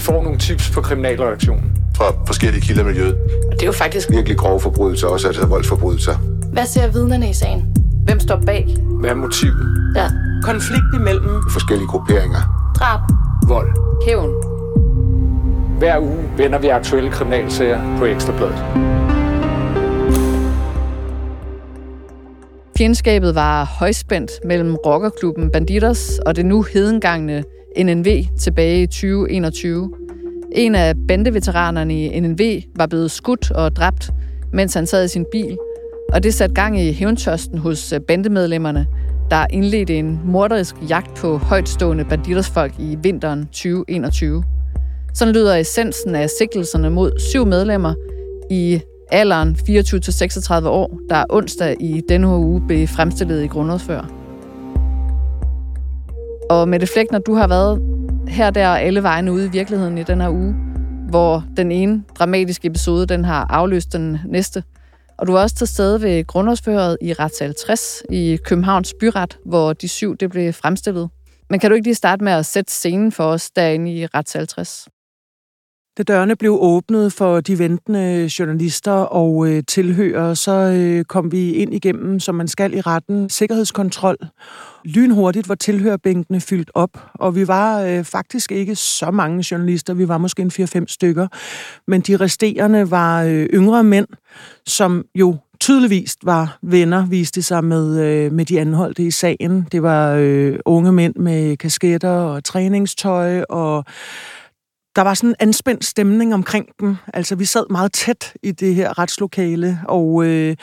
Vi får nogle tips på kriminalreaktionen. Fra forskellige kilder i miljøet. Og det er jo faktisk Virkelig grove forbrydelser, også altså voldsforbrydelser. Hvad ser vidnerne i sagen? Hvem står bag? Hvad er motivet? Ja. Konflikt imellem Forskellige grupperinger. Drab. Vold. Hævn. Hver uge vender vi aktuelle kriminalsager på Ekstrabladet. Fjendskabet var højspændt mellem rockerklubben Banditos og det nu hedengangne NNV tilbage i 2021. En af bandeveteranerne i NNV var blevet skudt og dræbt, mens han sad i sin bil, og det satte gang i hævntørsten hos øh, bandemedlemmerne, der indledte en morderisk jagt på højtstående banditersfolk i vinteren 2021. Sådan lyder essensen af sigtelserne mod syv medlemmer i alderen 24-36 år, der onsdag i denne uge blev fremstillet i grundlovsfører. Og med det flæk, når du har været her, der og alle vegne ude i virkeligheden i den her uge, hvor den ene dramatiske episode, den har afløst den næste. Og du var også til stede ved grundlovsføret i retssal 60 i Københavns Byret, hvor de syv det blev fremstillet. Men kan du ikke lige starte med at sætte scenen for os derinde i retssal 60? Da dørene blev åbnet for de ventende journalister og øh, tilhører, så øh, kom vi ind igennem, som man skal i retten, sikkerhedskontrol. Lynhurtigt var tilhørbænkene fyldt op, og vi var øh, faktisk ikke så mange journalister, vi var måske en 4-5 stykker, men de resterende var øh, yngre mænd, som jo tydeligvis var venner, viste sig med, øh, med de anholdte i sagen. Det var øh, unge mænd med kasketter og træningstøj og der var sådan en anspændt stemning omkring dem. Altså, vi sad meget tæt i det her retslokale, og, øh,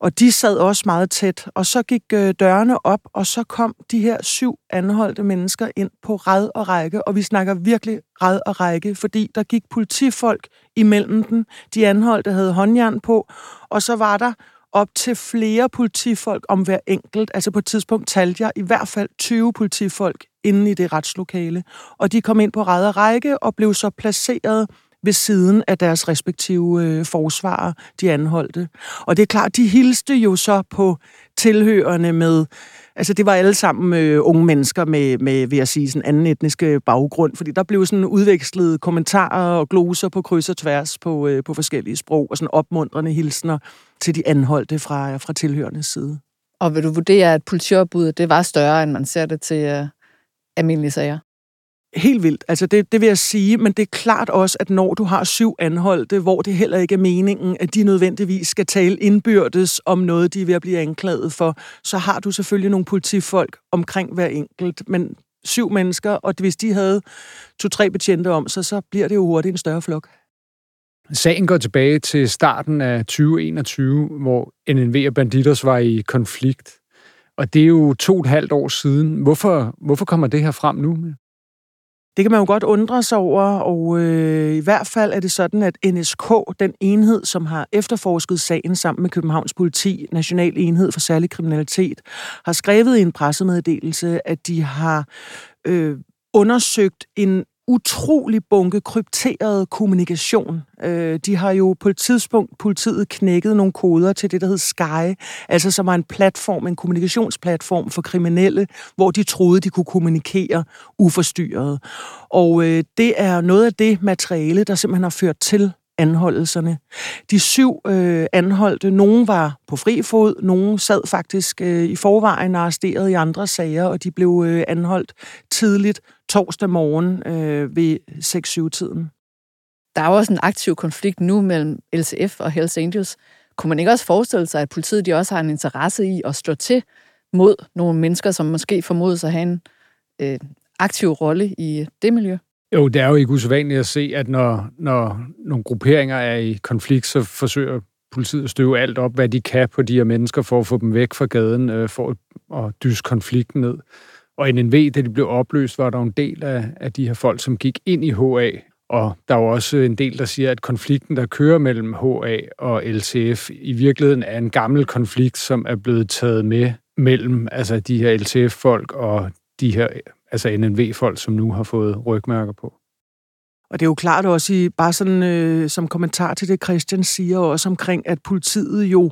og de sad også meget tæt. Og så gik øh, dørene op, og så kom de her syv anholdte mennesker ind på ræd og række, og vi snakker virkelig ræd og række, fordi der gik politifolk imellem dem. De anholdte havde håndjern på, og så var der op til flere politifolk om hver enkelt. Altså på et tidspunkt talte jeg i hvert fald 20 politifolk inde i det retslokale. Og de kom ind på ræd og række og blev så placeret ved siden af deres respektive øh, forsvarer, de anholdte. Og det er klart, de hilste jo så på tilhørende med, altså det var alle sammen øh, unge mennesker med, med, vil jeg sige, sådan anden etniske øh, baggrund, fordi der blev sådan udvekslet kommentarer og gloser på kryds og tværs på, øh, på forskellige sprog, og sådan opmuntrende hilsner til de anholdte fra, fra tilhørende side. Og vil du vurdere, at politiopbuddet det var større, end man ser det til øh, almindelige sager? Helt vildt. Altså det, det vil jeg sige, men det er klart også, at når du har syv anholdte, hvor det heller ikke er meningen, at de nødvendigvis skal tale indbyrdes om noget, de er ved at blive anklaget for, så har du selvfølgelig nogle politifolk omkring hver enkelt. Men syv mennesker, og hvis de havde to-tre betjente om sig, så bliver det jo hurtigt en større flok. Sagen går tilbage til starten af 2021, hvor NNV og Banditos var i konflikt. Og det er jo to og et halvt år siden. Hvorfor, hvorfor kommer det her frem nu? Det kan man jo godt undre sig over, og øh, i hvert fald er det sådan, at NSK, den enhed, som har efterforsket sagen sammen med Københavns Politi, National Enhed for Særlig Kriminalitet, har skrevet i en pressemeddelelse, at de har øh, undersøgt en utrolig bunke krypteret kommunikation. Øh, de har jo på et tidspunkt politiet knækket nogle koder til det, der hed Sky, altså som var en platform, en kommunikationsplatform for kriminelle, hvor de troede, de kunne kommunikere uforstyrret. Og øh, det er noget af det materiale, der simpelthen har ført til anholdelserne. De syv øh, anholdte, nogen var på fri fod, nogen sad faktisk øh, i forvejen arresteret i andre sager, og de blev øh, anholdt tidligt torsdag morgen øh, ved 6-7-tiden. Der er jo også en aktiv konflikt nu mellem LCF og Hells Angels. Kunne man ikke også forestille sig, at politiet de også har en interesse i at stå til mod nogle mennesker, som måske formodes at have en øh, aktiv rolle i det miljø? Jo, det er jo ikke usædvanligt at se, at når, når nogle grupperinger er i konflikt, så forsøger politiet at støve alt op, hvad de kan på de her mennesker, for at få dem væk fra gaden, øh, for at dyse konflikten ned. Og NNV, da de blev opløst, var der en del af, af de her folk, som gik ind i HA. Og der er jo også en del, der siger, at konflikten, der kører mellem HA og LTF, i virkeligheden er en gammel konflikt, som er blevet taget med mellem altså de her LTF-folk og de her altså NNV-folk, som nu har fået rygmærker på. Og det er jo klart også, i, bare sådan øh, som kommentar til det, Christian siger, også omkring, at politiet jo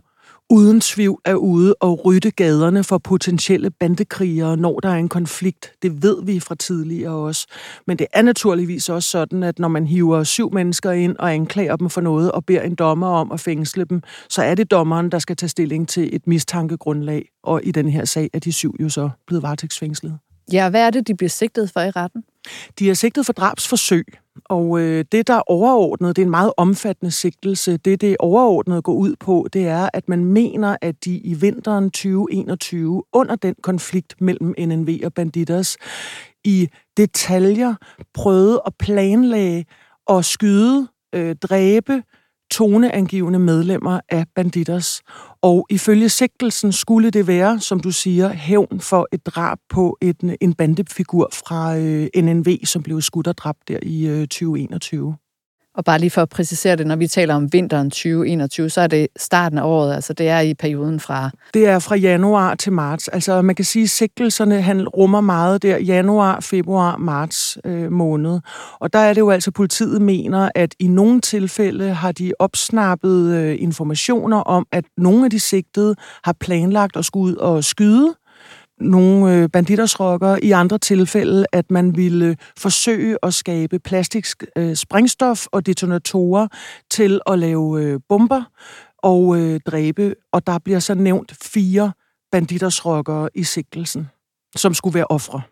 uden tvivl er ude og rydde gaderne for potentielle bandekrigere, når der er en konflikt. Det ved vi fra tidligere også. Men det er naturligvis også sådan, at når man hiver syv mennesker ind og anklager dem for noget og beder en dommer om at fængsle dem, så er det dommeren, der skal tage stilling til et mistankegrundlag. Og i den her sag er de syv jo så blevet varetægtsfængslet. Ja, hvad er det, de bliver sigtet for i retten? De er sigtet for drabsforsøg, og øh, det, der er overordnet, det er en meget omfattende sigtelse. Det, det overordnet går ud på, det er, at man mener, at de i vinteren 2021, under den konflikt mellem NNV og Banditers, i detaljer prøvede at planlægge og skyde, øh, dræbe, toneangivende medlemmer af Banditters. Og ifølge sigtelsen skulle det være, som du siger, hævn for et drab på et, en bandefigur fra øh, NNV, som blev skudt og dræbt der i øh, 2021. Og bare lige for at præcisere det, når vi taler om vinteren 2021, så er det starten af året, altså det er i perioden fra... Det er fra januar til marts. Altså man kan sige, at sigtelserne han rummer meget der januar, februar, marts øh, måned. Og der er det jo altså, politiet mener, at i nogle tilfælde har de opsnappet øh, informationer om, at nogle af de sigtede har planlagt at skulle ud og skyde nogle øh, banditersrokker, i andre tilfælde, at man ville øh, forsøge at skabe plastisk øh, sprængstof og detonatorer til at lave øh, bomber og øh, dræbe. Og der bliver så nævnt fire banditersrokkere i sigtelsen, som skulle være ofre.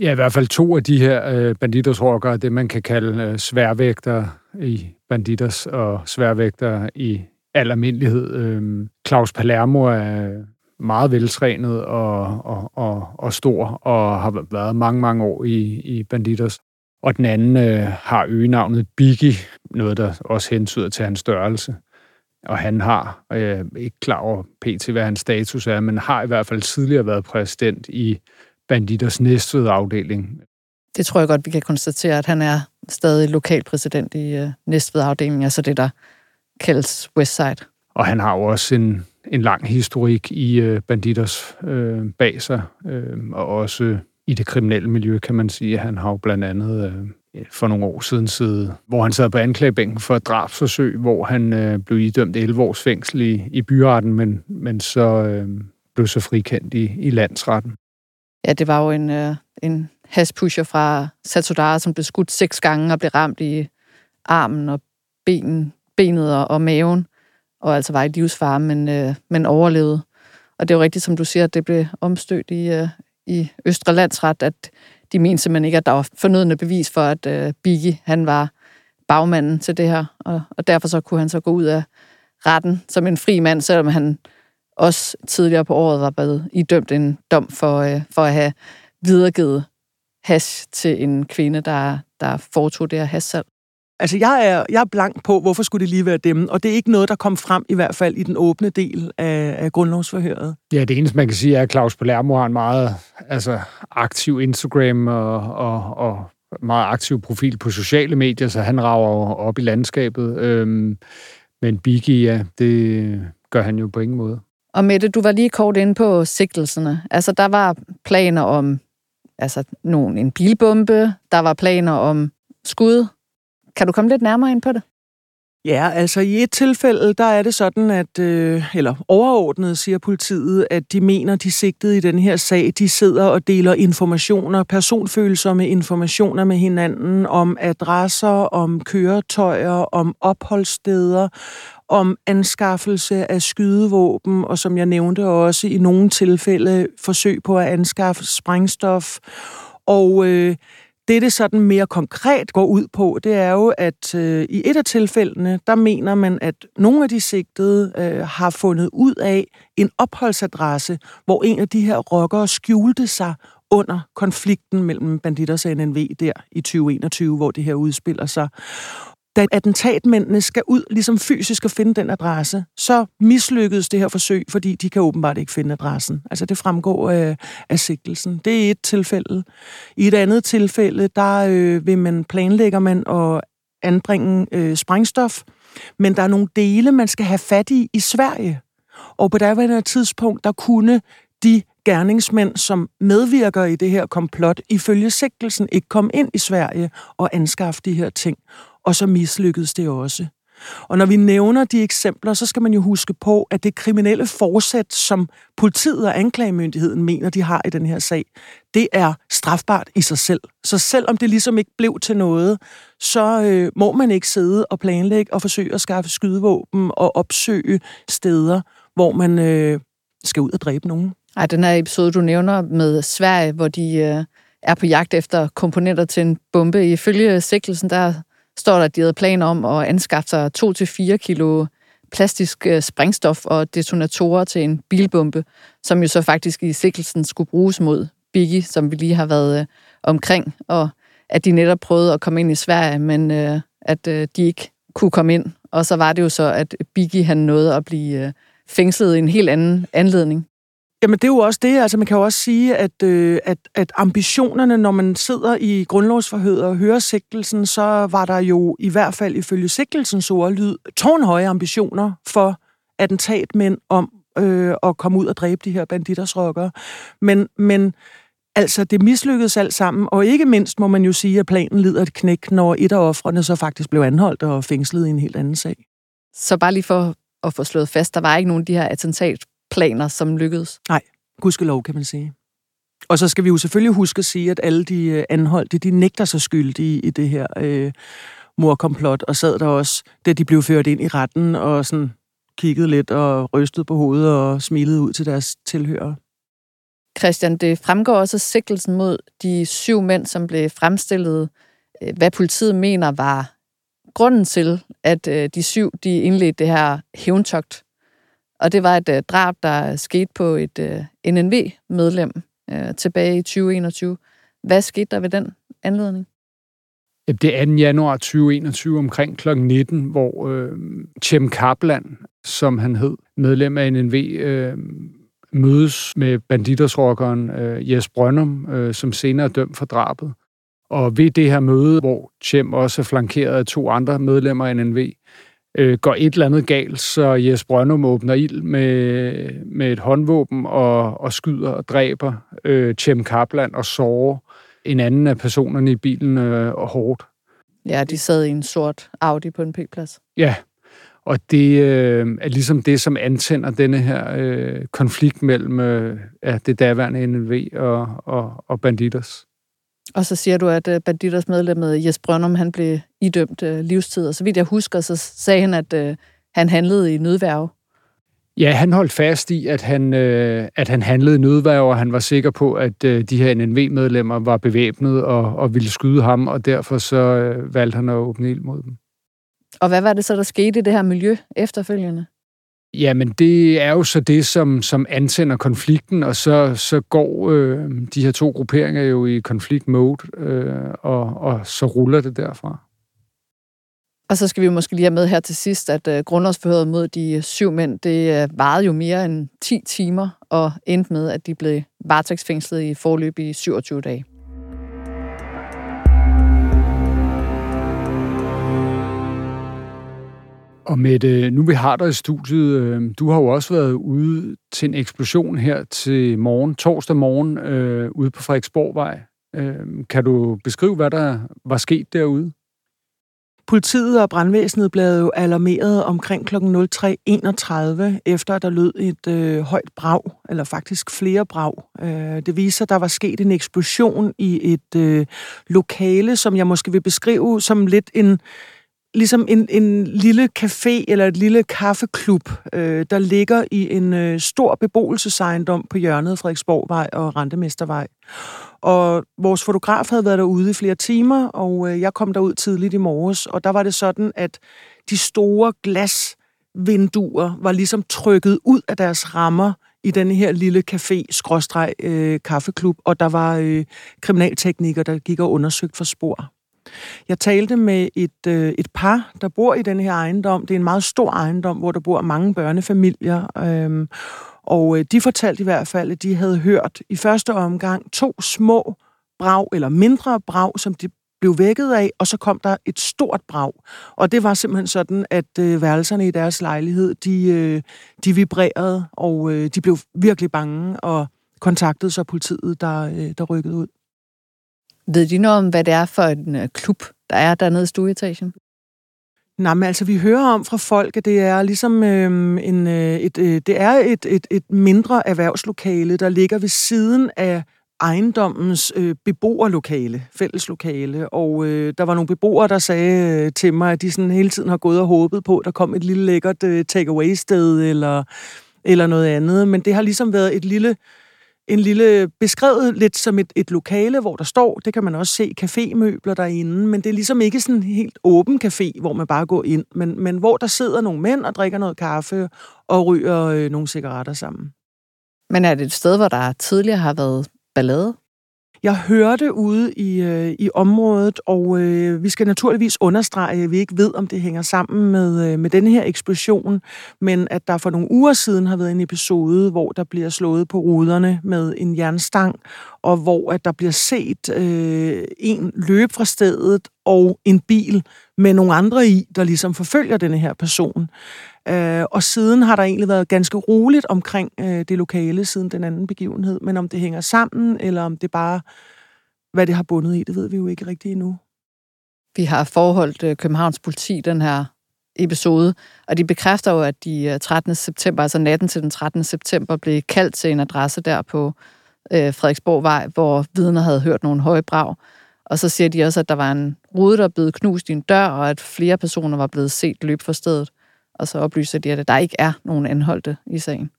Ja, i hvert fald to af de her øh, banditersrokkere, det man kan kalde øh, sværvægter i banditers og sværvægter i al almindelighed. Øh, Claus Palermo er meget veltrænet og, og, og, og stor, og har været mange, mange år i, i Banditers. Og den anden øh, har øgenavnet Biggie, noget der også hensyder til hans størrelse. Og han har, og jeg er ikke klar over pt. hvad hans status er, men har i hvert fald tidligere været præsident i Banditers næste afdeling. Det tror jeg godt, vi kan konstatere, at han er stadig lokalpræsident i øh, Næstved afdelingen, altså det, der kaldes Westside. Og han har jo også en, en lang historik i øh, banditers øh, bag sig, øh, og også i det kriminelle miljø, kan man sige. Han har jo blandt andet øh, for nogle år siden siddet, hvor han sad på anklagebænken for et drabsforsøg, hvor han øh, blev idømt 11 års fængsel i, i byretten, men, men så øh, blev så frikendt i, i landsretten. Ja, det var jo en, øh, en haspusher fra Satudara, som blev skudt seks gange og blev ramt i armen og ben, benet og, og maven og altså var i livsfare, men, øh, men overlevede. Og det er jo rigtigt, som du siger, at det blev omstødt i, øh, i Østre Landsret, at de mente simpelthen ikke, at der var fornødende bevis for, at øh, Biggie, han var bagmanden til det her, og, og derfor så kunne han så gå ud af retten som en fri mand, selvom han også tidligere på året var blevet idømt en dom for, øh, for at have videregivet hash til en kvinde, der, der foretog det her hashsalg. Altså, jeg er, jeg er blank på, hvorfor skulle det lige være dem, og det er ikke noget, der kom frem, i hvert fald i den åbne del af, af grundlovsforhøret. Ja, det eneste, man kan sige, er, at Claus Palermo har en meget altså, aktiv Instagram og, og, og meget aktiv profil på sociale medier, så han rager op i landskabet. Øhm, men Biggie, ja, det gør han jo på ingen måde. Og Mette, du var lige kort inde på sigtelserne. Altså, der var planer om altså, nogen, en bilbombe, der var planer om skud, kan du komme lidt nærmere ind på det? Ja, altså i et tilfælde, der er det sådan, at, øh, eller overordnet siger politiet, at de mener, de sigtede i den her sag, de sidder og deler informationer, personfølsomme informationer med hinanden om adresser, om køretøjer, om opholdssteder, om anskaffelse af skydevåben, og som jeg nævnte også i nogle tilfælde forsøg på at anskaffe sprængstof. Og øh, det, det sådan mere konkret går ud på, det er jo, at øh, i et af tilfældene, der mener man, at nogle af de sigtede øh, har fundet ud af en opholdsadresse, hvor en af de her rockere skjulte sig under konflikten mellem banditter og NNV der i 2021, hvor det her udspiller sig da attentatmændene skal ud ligesom fysisk og finde den adresse, så mislykkedes det her forsøg, fordi de kan åbenbart ikke finde adressen. Altså det fremgår af, af sigtelsen. Det er et tilfælde. I et andet tilfælde, der øh, vil man planlægger man at anbringe øh, sprængstof, men der er nogle dele, man skal have fat i i Sverige. Og på daværende tidspunkt, der kunne de gerningsmænd, som medvirker i det her komplot, ifølge sigtelsen ikke komme ind i Sverige og anskaffe de her ting og så mislykkedes det også. Og når vi nævner de eksempler, så skal man jo huske på, at det kriminelle forsæt, som politiet og anklagemyndigheden mener, de har i den her sag, det er strafbart i sig selv. Så selvom det ligesom ikke blev til noget, så øh, må man ikke sidde og planlægge og forsøge at skaffe skydevåben og opsøge steder, hvor man øh, skal ud og dræbe nogen. Ej, den her episode, du nævner med Sverige, hvor de øh, er på jagt efter komponenter til en bombe. Ifølge sigtelsen, der står der, at de havde planer om at anskaffe sig 2-4 kilo plastisk øh, sprængstof og detonatorer til en bilbombe, som jo så faktisk i sikkelsen skulle bruges mod Biggie, som vi lige har været øh, omkring, og at de netop prøvede at komme ind i Sverige, men øh, at øh, de ikke kunne komme ind. Og så var det jo så, at Biggie han nåede at blive øh, fængslet i en helt anden anledning. Jamen, det er jo også det. Altså, man kan jo også sige, at, øh, at, at ambitionerne, når man sidder i grundlovsforhøret og hører sigtelsen, så var der jo i hvert fald ifølge sigtelsens ordlyd tårnhøje ambitioner for attentatmænd om øh, at komme ud og dræbe de her banditersrokkere. Men, men altså, det mislykkedes alt sammen, og ikke mindst må man jo sige, at planen lider et knæk, når et af offrene så faktisk blev anholdt og fængslet i en helt anden sag. Så bare lige for at få slået fast, der var ikke nogen af de her attentat attentatplaner, som lykkedes? Nej, gudskelov, kan man sige. Og så skal vi jo selvfølgelig huske at sige, at alle de øh, anholdte, de nægter sig skyldige i det her øh, morkomplot, og sad der også, da de blev ført ind i retten, og sådan kiggede lidt og rystede på hovedet og smilede ud til deres tilhører. Christian, det fremgår også sigtelsen mod de syv mænd, som blev fremstillet, øh, hvad politiet mener var grunden til, at øh, de syv de indledte det her hævntogt. Og det var et øh, drab, der skete på et øh, NNV-medlem øh, tilbage i 2021. Hvad skete der ved den anledning? Det er 2. januar 2021 omkring kl. 19, hvor øh, Chem Kaplan, som han hed, medlem af NNV, øh, mødes med banditersrockeren øh, Jes Brønum, øh, som senere er dømt for drabet. Og ved det her møde, hvor Chem også er flankeret af to andre medlemmer af NNV, øh, går et eller andet galt, så Jes Brøndum åbner ild med, med et håndvåben og, og skyder og dræber øh, Chem Kaplan og sårer en anden af personerne i bilen øh, hårdt. Ja, de sad i en sort Audi på en P-plads. Ja, og det øh, er ligesom det, som antænder denne her øh, konflikt mellem øh, ja, det daværende NLV og, og, og Banditers. Og så siger du, at øh, Banditers medlem Jes Brøndum, han blev idømt øh, livstid. Og så vidt jeg husker, så sagde han, at øh, han handlede i nødværve. Ja, han holdt fast i, at han, øh, at han handlede i nødværve, og han var sikker på, at øh, de her NNV-medlemmer var bevæbnet og, og ville skyde ham, og derfor så øh, valgte han at åbne ild mod dem. Og hvad var det så, der skete i det her miljø efterfølgende? Jamen, det er jo så det, som, som antænder konflikten, og så, så går øh, de her to grupperinger jo i konflikt-mode, øh, og, og så ruller det derfra. Og så skal vi måske lige have med her til sidst, at øh, grundlovsforhøret mod de øh, syv mænd, det øh, varede jo mere end 10 timer, og endte med, at de blev varetægtsfængslet i forløb i 27 dage. Og Mette, nu vi har dig i studiet, øh, du har jo også været ude til en eksplosion her til morgen, torsdag morgen, øh, ude på Frederiksborgvej. Øh, kan du beskrive, hvad der var sket derude? Politiet og brandvæsenet blev jo alarmeret omkring kl. 03.31, efter der lød et øh, højt brag, eller faktisk flere brag. Øh, det viser, at der var sket en eksplosion i et øh, lokale, som jeg måske vil beskrive som lidt en ligesom en, en lille café eller et lille kaffeklub, øh, der ligger i en øh, stor beboelsesejendom på hjørnet Frederiksborgvej og Rentemestervej. Og vores fotograf havde været derude i flere timer, og øh, jeg kom derud tidligt i morges, og der var det sådan, at de store glasvinduer var ligesom trykket ud af deres rammer i den her lille café-kaffeklub, øh, og der var øh, kriminalteknikere, der gik og undersøgte for spor. Jeg talte med et, øh, et par, der bor i den her ejendom. Det er en meget stor ejendom, hvor der bor mange børnefamilier. Øhm, og øh, de fortalte i hvert fald, at de havde hørt i første omgang to små brag, eller mindre brag, som de blev vækket af, og så kom der et stort brag. Og det var simpelthen sådan, at øh, værelserne i deres lejlighed, de, øh, de vibrerede, og øh, de blev virkelig bange og kontaktede så politiet, der, øh, der rykkede ud. Ved de noget om, hvad det er for en øh, klub, der er dernede i stueetagen? Nej, men altså, vi hører om fra folk, at det er ligesom øh, en, øh, et, øh, det er et, et, et mindre erhvervslokale, der ligger ved siden af ejendommens øh, beboerlokale, fælleslokale, og øh, der var nogle beboere, der sagde øh, til mig, at de sådan hele tiden har gået og håbet på, at der kom et lille lækkert øh, takeaway-sted eller, eller noget andet, men det har ligesom været et lille en lille beskrevet lidt som et, et lokale, hvor der står, det kan man også se, cafémøbler derinde, men det er ligesom ikke sådan en helt åben café, hvor man bare går ind, men, men hvor der sidder nogle mænd og drikker noget kaffe og ryger øh, nogle cigaretter sammen. Men er det et sted, hvor der tidligere har været ballade? Jeg hørte ude i, øh, i området, og øh, vi skal naturligvis understrege, at vi ikke ved, om det hænger sammen med, øh, med denne her eksplosion, men at der for nogle uger siden har været en episode, hvor der bliver slået på ruderne med en jernstang, og hvor at der bliver set øh, en løbe fra stedet og en bil med nogle andre i, der ligesom forfølger denne her person. Øh, og siden har der egentlig været ganske roligt omkring øh, det lokale siden den anden begivenhed. Men om det hænger sammen, eller om det bare, hvad det har bundet i, det ved vi jo ikke rigtigt endnu. Vi har forholdt øh, Københavns politi den her episode, og de bekræfter jo, at de øh, 13. September, altså natten til den 13. september, blev kaldt til en adresse der på øh, Frederiksborgvej, hvor vidner havde hørt nogle høje brag. Og så siger de også, at der var en rude, der blev knust i en dør, og at flere personer var blevet set løb fra stedet og så oplyser de, at der ikke er nogen anholdte i sagen.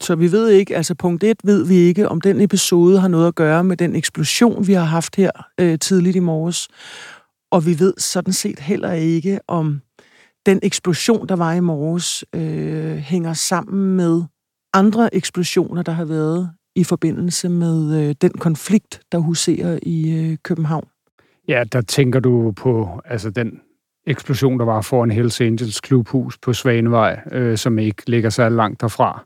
Så vi ved ikke, altså punkt et ved vi ikke, om den episode har noget at gøre med den eksplosion, vi har haft her øh, tidligt i morges. Og vi ved sådan set heller ikke, om den eksplosion, der var i morges, øh, hænger sammen med andre eksplosioner, der har været i forbindelse med øh, den konflikt, der huserer i øh, København. Ja, der tænker du på altså den eksplosion, der var foran Hells Angels klubhus på Svanevej, øh, som ikke ligger så langt derfra.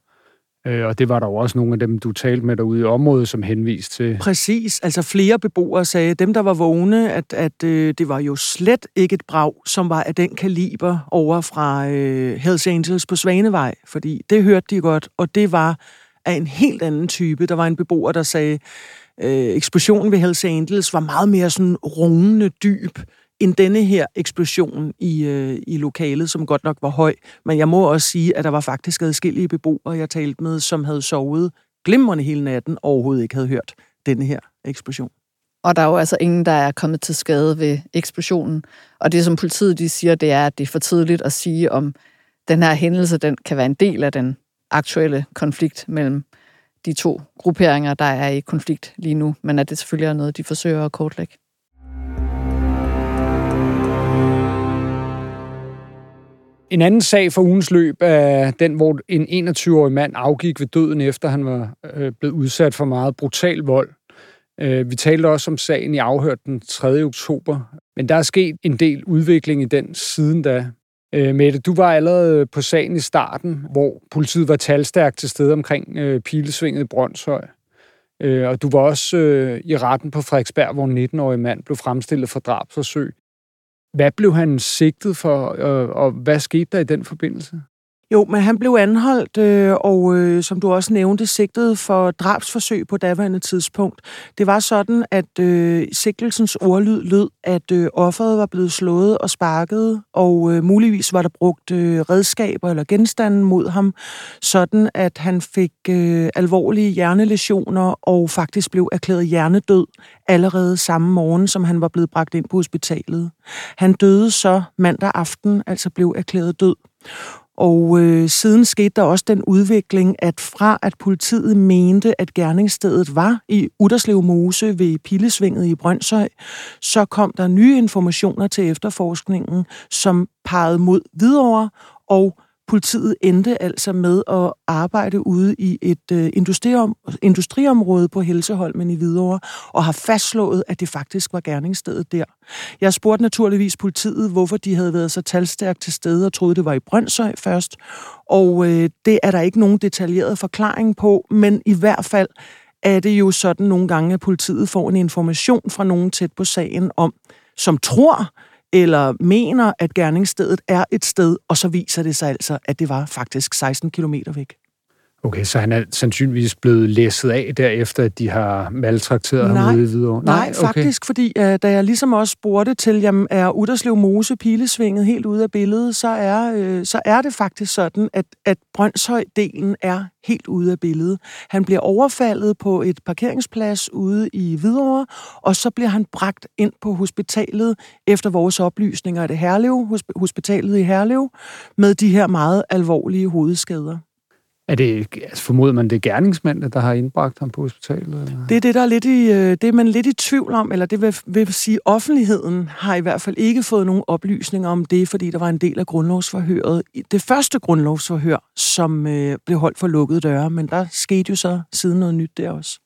Øh, og det var der jo også nogle af dem, du talte med derude i området, som henviste til. Præcis. Altså flere beboere sagde, dem der var vågne, at, at øh, det var jo slet ikke et brag, som var af den kaliber over fra øh, Hells Angels på Svanevej. Fordi det hørte de godt, og det var af en helt anden type. Der var en beboer, der sagde, øh, eksplosionen ved Hells Angels var meget mere sådan rungende dyb end denne her eksplosion i, øh, i lokalet, som godt nok var høj. Men jeg må også sige, at der var faktisk adskillige beboere, jeg talte med, som havde sovet glimrende hele natten, og overhovedet ikke havde hørt denne her eksplosion. Og der er jo altså ingen, der er kommet til skade ved eksplosionen. Og det, som politiet de siger, det er, at det er for tidligt at sige, om den her hændelse den kan være en del af den aktuelle konflikt mellem de to grupperinger, der er i konflikt lige nu, men at det selvfølgelig er noget, de forsøger at kortlægge. En anden sag for ugens løb er den, hvor en 21-årig mand afgik ved døden, efter han var øh, blevet udsat for meget brutal vold. Øh, vi talte også om sagen i afhørt den 3. oktober, men der er sket en del udvikling i den siden da. Øh, Mette, du var allerede på sagen i starten, hvor politiet var talstærkt til stede omkring øh, Pilesvinget i Brøndshøj. Øh, og du var også øh, i retten på Frederiksberg, hvor en 19-årig mand blev fremstillet for drabsforsøg. Hvad blev han sigtet for, og, og hvad skete der i den forbindelse? Jo, men han blev anholdt, øh, og øh, som du også nævnte, sigtet for drabsforsøg på daværende tidspunkt. Det var sådan, at øh, sigtelsens ordlyd lød, at øh, offeret var blevet slået og sparket, og øh, muligvis var der brugt øh, redskaber eller genstande mod ham, sådan at han fik øh, alvorlige hjernelæsioner og faktisk blev erklæret hjernedød allerede samme morgen, som han var blevet bragt ind på hospitalet. Han døde så mandag aften, altså blev erklæret død. Og øh, siden skete der også den udvikling, at fra at politiet mente, at gerningsstedet var i Udderslev Mose ved Pillesvinget i Brøndshøj, så kom der nye informationer til efterforskningen, som pegede mod Hvidovre og Politiet endte altså med at arbejde ude i et øh, industriom, industriområde på Helseholmen i Hvidovre, og har fastslået, at det faktisk var gerningsstedet der. Jeg spurgte naturligvis politiet, hvorfor de havde været så talstærkt til stede og troede, det var i Brøndshøj først. Og øh, det er der ikke nogen detaljeret forklaring på, men i hvert fald er det jo sådan nogle gange, at politiet får en information fra nogen tæt på sagen om, som tror, eller mener, at gerningsstedet er et sted, og så viser det sig altså, at det var faktisk 16 km væk. Okay, så han er sandsynligvis blevet læsset af derefter, at de har maltrakteret Nej. ham ude i Hvidovre? Nej, okay. faktisk, fordi uh, da jeg ligesom også spurgte til, jamen, er Uderslev Mose pilesvinget helt ude af billedet, så er, uh, så er det faktisk sådan, at, at Brøndshøj-delen er helt ude af billedet. Han bliver overfaldet på et parkeringsplads ude i Hvidovre, og så bliver han bragt ind på hospitalet efter vores oplysninger af det Herlev, hospitalet i Herlev, med de her meget alvorlige hovedskader. Er det, altså formoder man, det er gerningsmændene, der har indbragt ham på hospitalet? Eller? Det er det, der er lidt i, øh, det er man lidt i tvivl om, eller det vil, vil sige, offentligheden har i hvert fald ikke fået nogen oplysninger om det, fordi der var en del af grundlovsforhøret. Det første grundlovsforhør, som øh, blev holdt for lukkede døre, men der skete jo så siden noget nyt der også.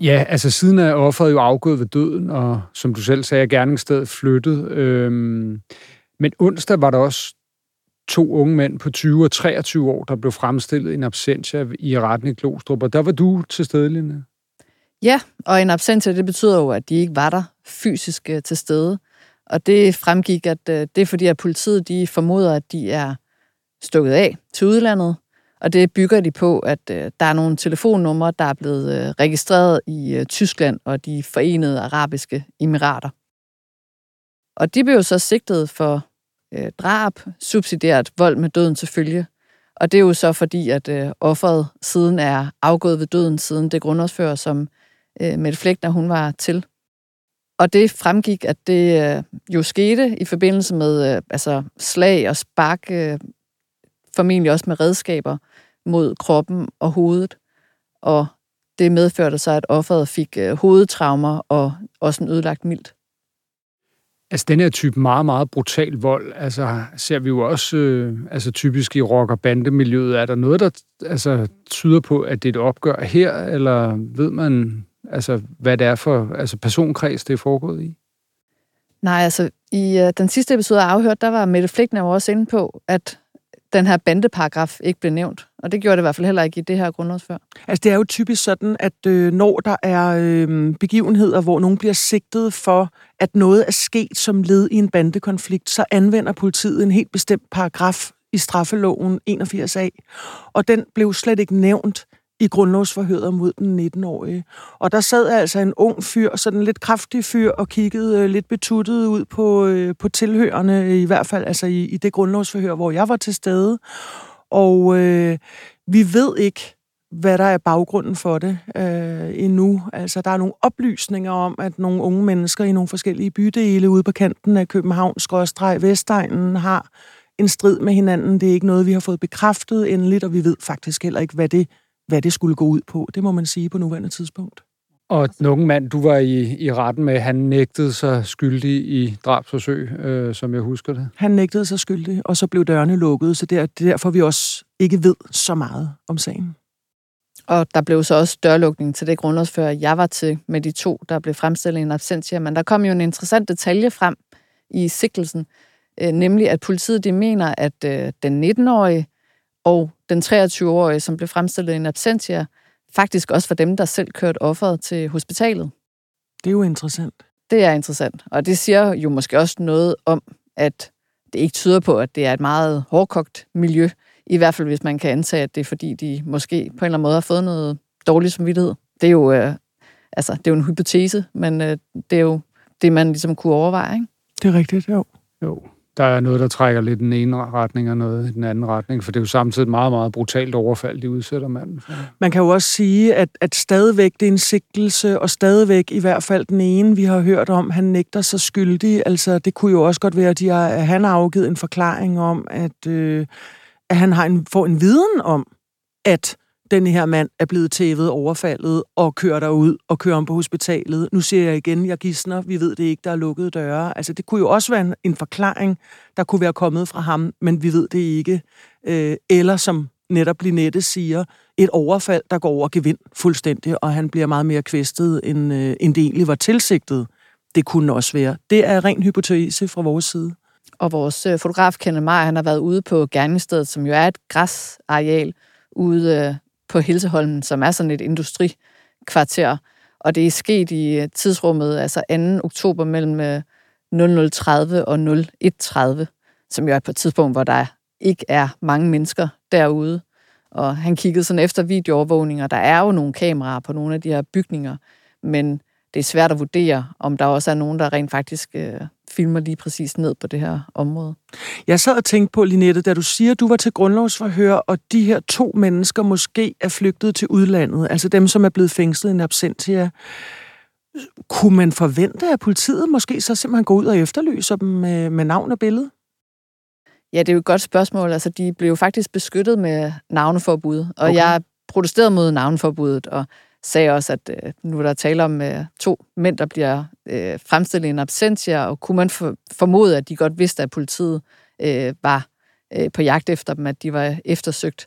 Ja, altså siden er offeret jo afgået ved døden, og som du selv sagde, er gerningsstedet flyttet. Øhm, men onsdag var der også to unge mænd på 20 og 23 år, der blev fremstillet i en absentia i retten i Glostrup, og der var du til stede, Line. Ja, og en absentia, det betyder jo, at de ikke var der fysisk øh, til stede. Og det fremgik, at øh, det er fordi, at politiet de formoder, at de er stukket af til udlandet, og det bygger de på, at øh, der er nogle telefonnumre, der er blevet registreret i Tyskland og de forenede arabiske emirater. Og de blev jo så sigtet for øh, drab, subsidiært vold med døden til følge. Og det er jo så fordi, at øh, offeret siden er afgået ved døden, siden det grundlovsfører, som øh, Mette Flækner, hun var til. Og det fremgik, at det øh, jo skete i forbindelse med øh, altså slag og spark, øh, formentlig også med redskaber mod kroppen og hovedet. Og det medførte så, at offeret fik øh, hovedtraumer og også en ødelagt mildt. Altså den her type meget, meget brutal vold, altså ser vi jo også øh, altså, typisk i rock- og bandemiljøet. Er der noget, der altså, tyder på, at det er et opgør her, eller ved man, altså, hvad det er for altså, personkreds, det er foregået i? Nej, altså i øh, den sidste episode af Afhørt, der var Mette Flækner jo også inde på, at den her bandeparagraf ikke blev nævnt. Og det gjorde det i hvert fald heller ikke i det her grundlovsfør. Altså det er jo typisk sådan, at øh, når der er øh, begivenheder, hvor nogen bliver sigtet for, at noget er sket som led i en bandekonflikt, så anvender politiet en helt bestemt paragraf i straffeloven 81a. Og den blev slet ikke nævnt i grundlovsforhøret mod den 19-årige. Og der sad altså en ung fyr, sådan en lidt kraftig fyr, og kiggede øh, lidt betuttet ud på, øh, på tilhørende, i hvert fald altså i, i det grundlovsforhør, hvor jeg var til stede. Og øh, vi ved ikke, hvad der er baggrunden for det øh, endnu. Altså, der er nogle oplysninger om, at nogle unge mennesker i nogle forskellige bydele ude på kanten af København, Skråstreg, Vestegnen, har en strid med hinanden. Det er ikke noget, vi har fået bekræftet endeligt, og vi ved faktisk heller ikke, hvad det hvad det skulle gå ud på. Det må man sige på nuværende tidspunkt. Og den unge mand, du var i, i retten med, han nægtede sig skyldig i drabsforsøg, øh, som jeg husker det. Han nægtede sig skyldig, og så blev dørene lukket, så det er, er derfor, vi også ikke ved så meget om sagen. Og der blev så også dørlukning til det grundlovsfører, jeg var til med de to, der blev fremstillet i en absentia. Men der kom jo en interessant detalje frem i sikkelsen, øh, nemlig at politiet de mener, at øh, den 19-årige og den 23-årige, som blev fremstillet i en absentia, faktisk også var dem, der selv kørte offeret til hospitalet. Det er jo interessant. Det er interessant, og det siger jo måske også noget om, at det ikke tyder på, at det er et meget hårdkogt miljø, i hvert fald hvis man kan antage, at det er fordi, de måske på en eller anden måde har fået noget dårlig samvittighed. Det er jo, øh, altså, det er jo en hypotese, men øh, det er jo det, man ligesom kunne overveje. Ikke? Det er rigtigt, jo. Jo der er noget, der trækker lidt i den ene retning og noget i den anden retning, for det er jo samtidig meget, meget brutalt overfald, de udsætter manden for. Man kan jo også sige, at, at stadigvæk det er en sigtelse, og stadigvæk i hvert fald den ene, vi har hørt om, han nægter sig skyldig. Altså, det kunne jo også godt være, at, de har, at han har afgivet en forklaring om, at, øh, at han har en, får en viden om, at den her mand er blevet tævet, overfaldet og kører derud og kører om på hospitalet. Nu siger jeg igen, jeg gissner, vi ved det ikke, der er lukkede døre. Altså, det kunne jo også være en, en forklaring, der kunne være kommet fra ham, men vi ved det ikke. Øh, eller som netop Linette siger, et overfald, der går over gevind fuldstændig, og han bliver meget mere kvæstet, end, øh, end det egentlig var tilsigtet. Det kunne også være. Det er ren hypotese fra vores side. Og vores øh, fotograf, Kenneth Meyer, han har været ude på gerningsstedet, som jo er et græsareal ude øh, på Hilseholmen, som er sådan et industrikvarter. Og det er sket i øh, tidsrummet, altså 2. oktober mellem øh, 0030 og 0130, som jo er på et tidspunkt, hvor der ikke er mange mennesker derude. Og han kiggede sådan efter videoovervågninger. Der er jo nogle kameraer på nogle af de her bygninger, men det er svært at vurdere, om der også er nogen, der rent faktisk øh, filmer lige præcis ned på det her område. Jeg sad og tænkte på, Linette, da du siger, at du var til grundlovsforhør, og de her to mennesker måske er flygtet til udlandet, altså dem, som er blevet fængslet i en absentia. Kunne man forvente, at politiet måske så simpelthen går ud og efterlyser dem med, med navn og billede? Ja, det er jo et godt spørgsmål. Altså, de blev jo faktisk beskyttet med navneforbud, og okay. jeg protesterede mod navneforbuddet, og sagde også, at øh, nu er der tale om øh, to mænd, der bliver øh, fremstillet i en absentia, og kunne man for, formode, at de godt vidste, at politiet øh, var øh, på jagt efter dem, at de var eftersøgt.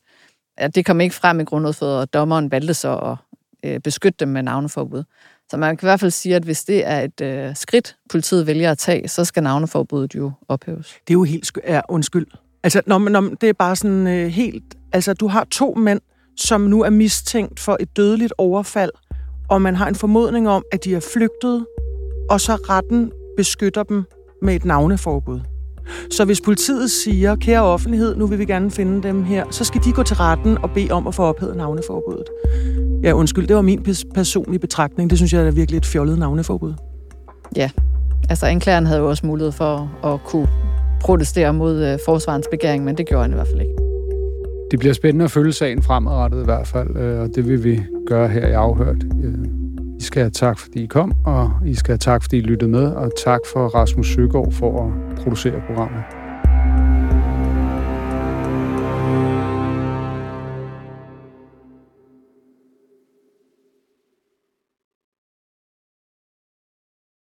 Ja, det kom ikke frem i grundet for, dommeren valgte så at øh, beskytte dem med navneforbud. Så man kan i hvert fald sige, at hvis det er et øh, skridt, politiet vælger at tage, så skal navneforbuddet jo ophæves. Det er jo helt... Sk- ja, undskyld. Altså, når, når, det er bare sådan øh, helt... Altså, du har to mænd, som nu er mistænkt for et dødeligt overfald, og man har en formodning om, at de er flygtet, og så retten beskytter dem med et navneforbud. Så hvis politiet siger, kære offentlighed, nu vil vi gerne finde dem her, så skal de gå til retten og bede om at få ophævet navneforbuddet. Ja, undskyld, det var min personlige betragtning. Det synes jeg er virkelig et fjollet navneforbud. Ja, altså anklageren havde jo også mulighed for at kunne protestere mod øh, forsvarens begæring, men det gjorde han i hvert fald ikke. Det bliver spændende at følge sagen fremadrettet i hvert fald, øh, og det vil vi gøre her i Afhørt. Øh, I skal have tak, fordi I kom, og I skal have tak, fordi I lyttede med, og tak for Rasmus Søgaard for at producere programmet.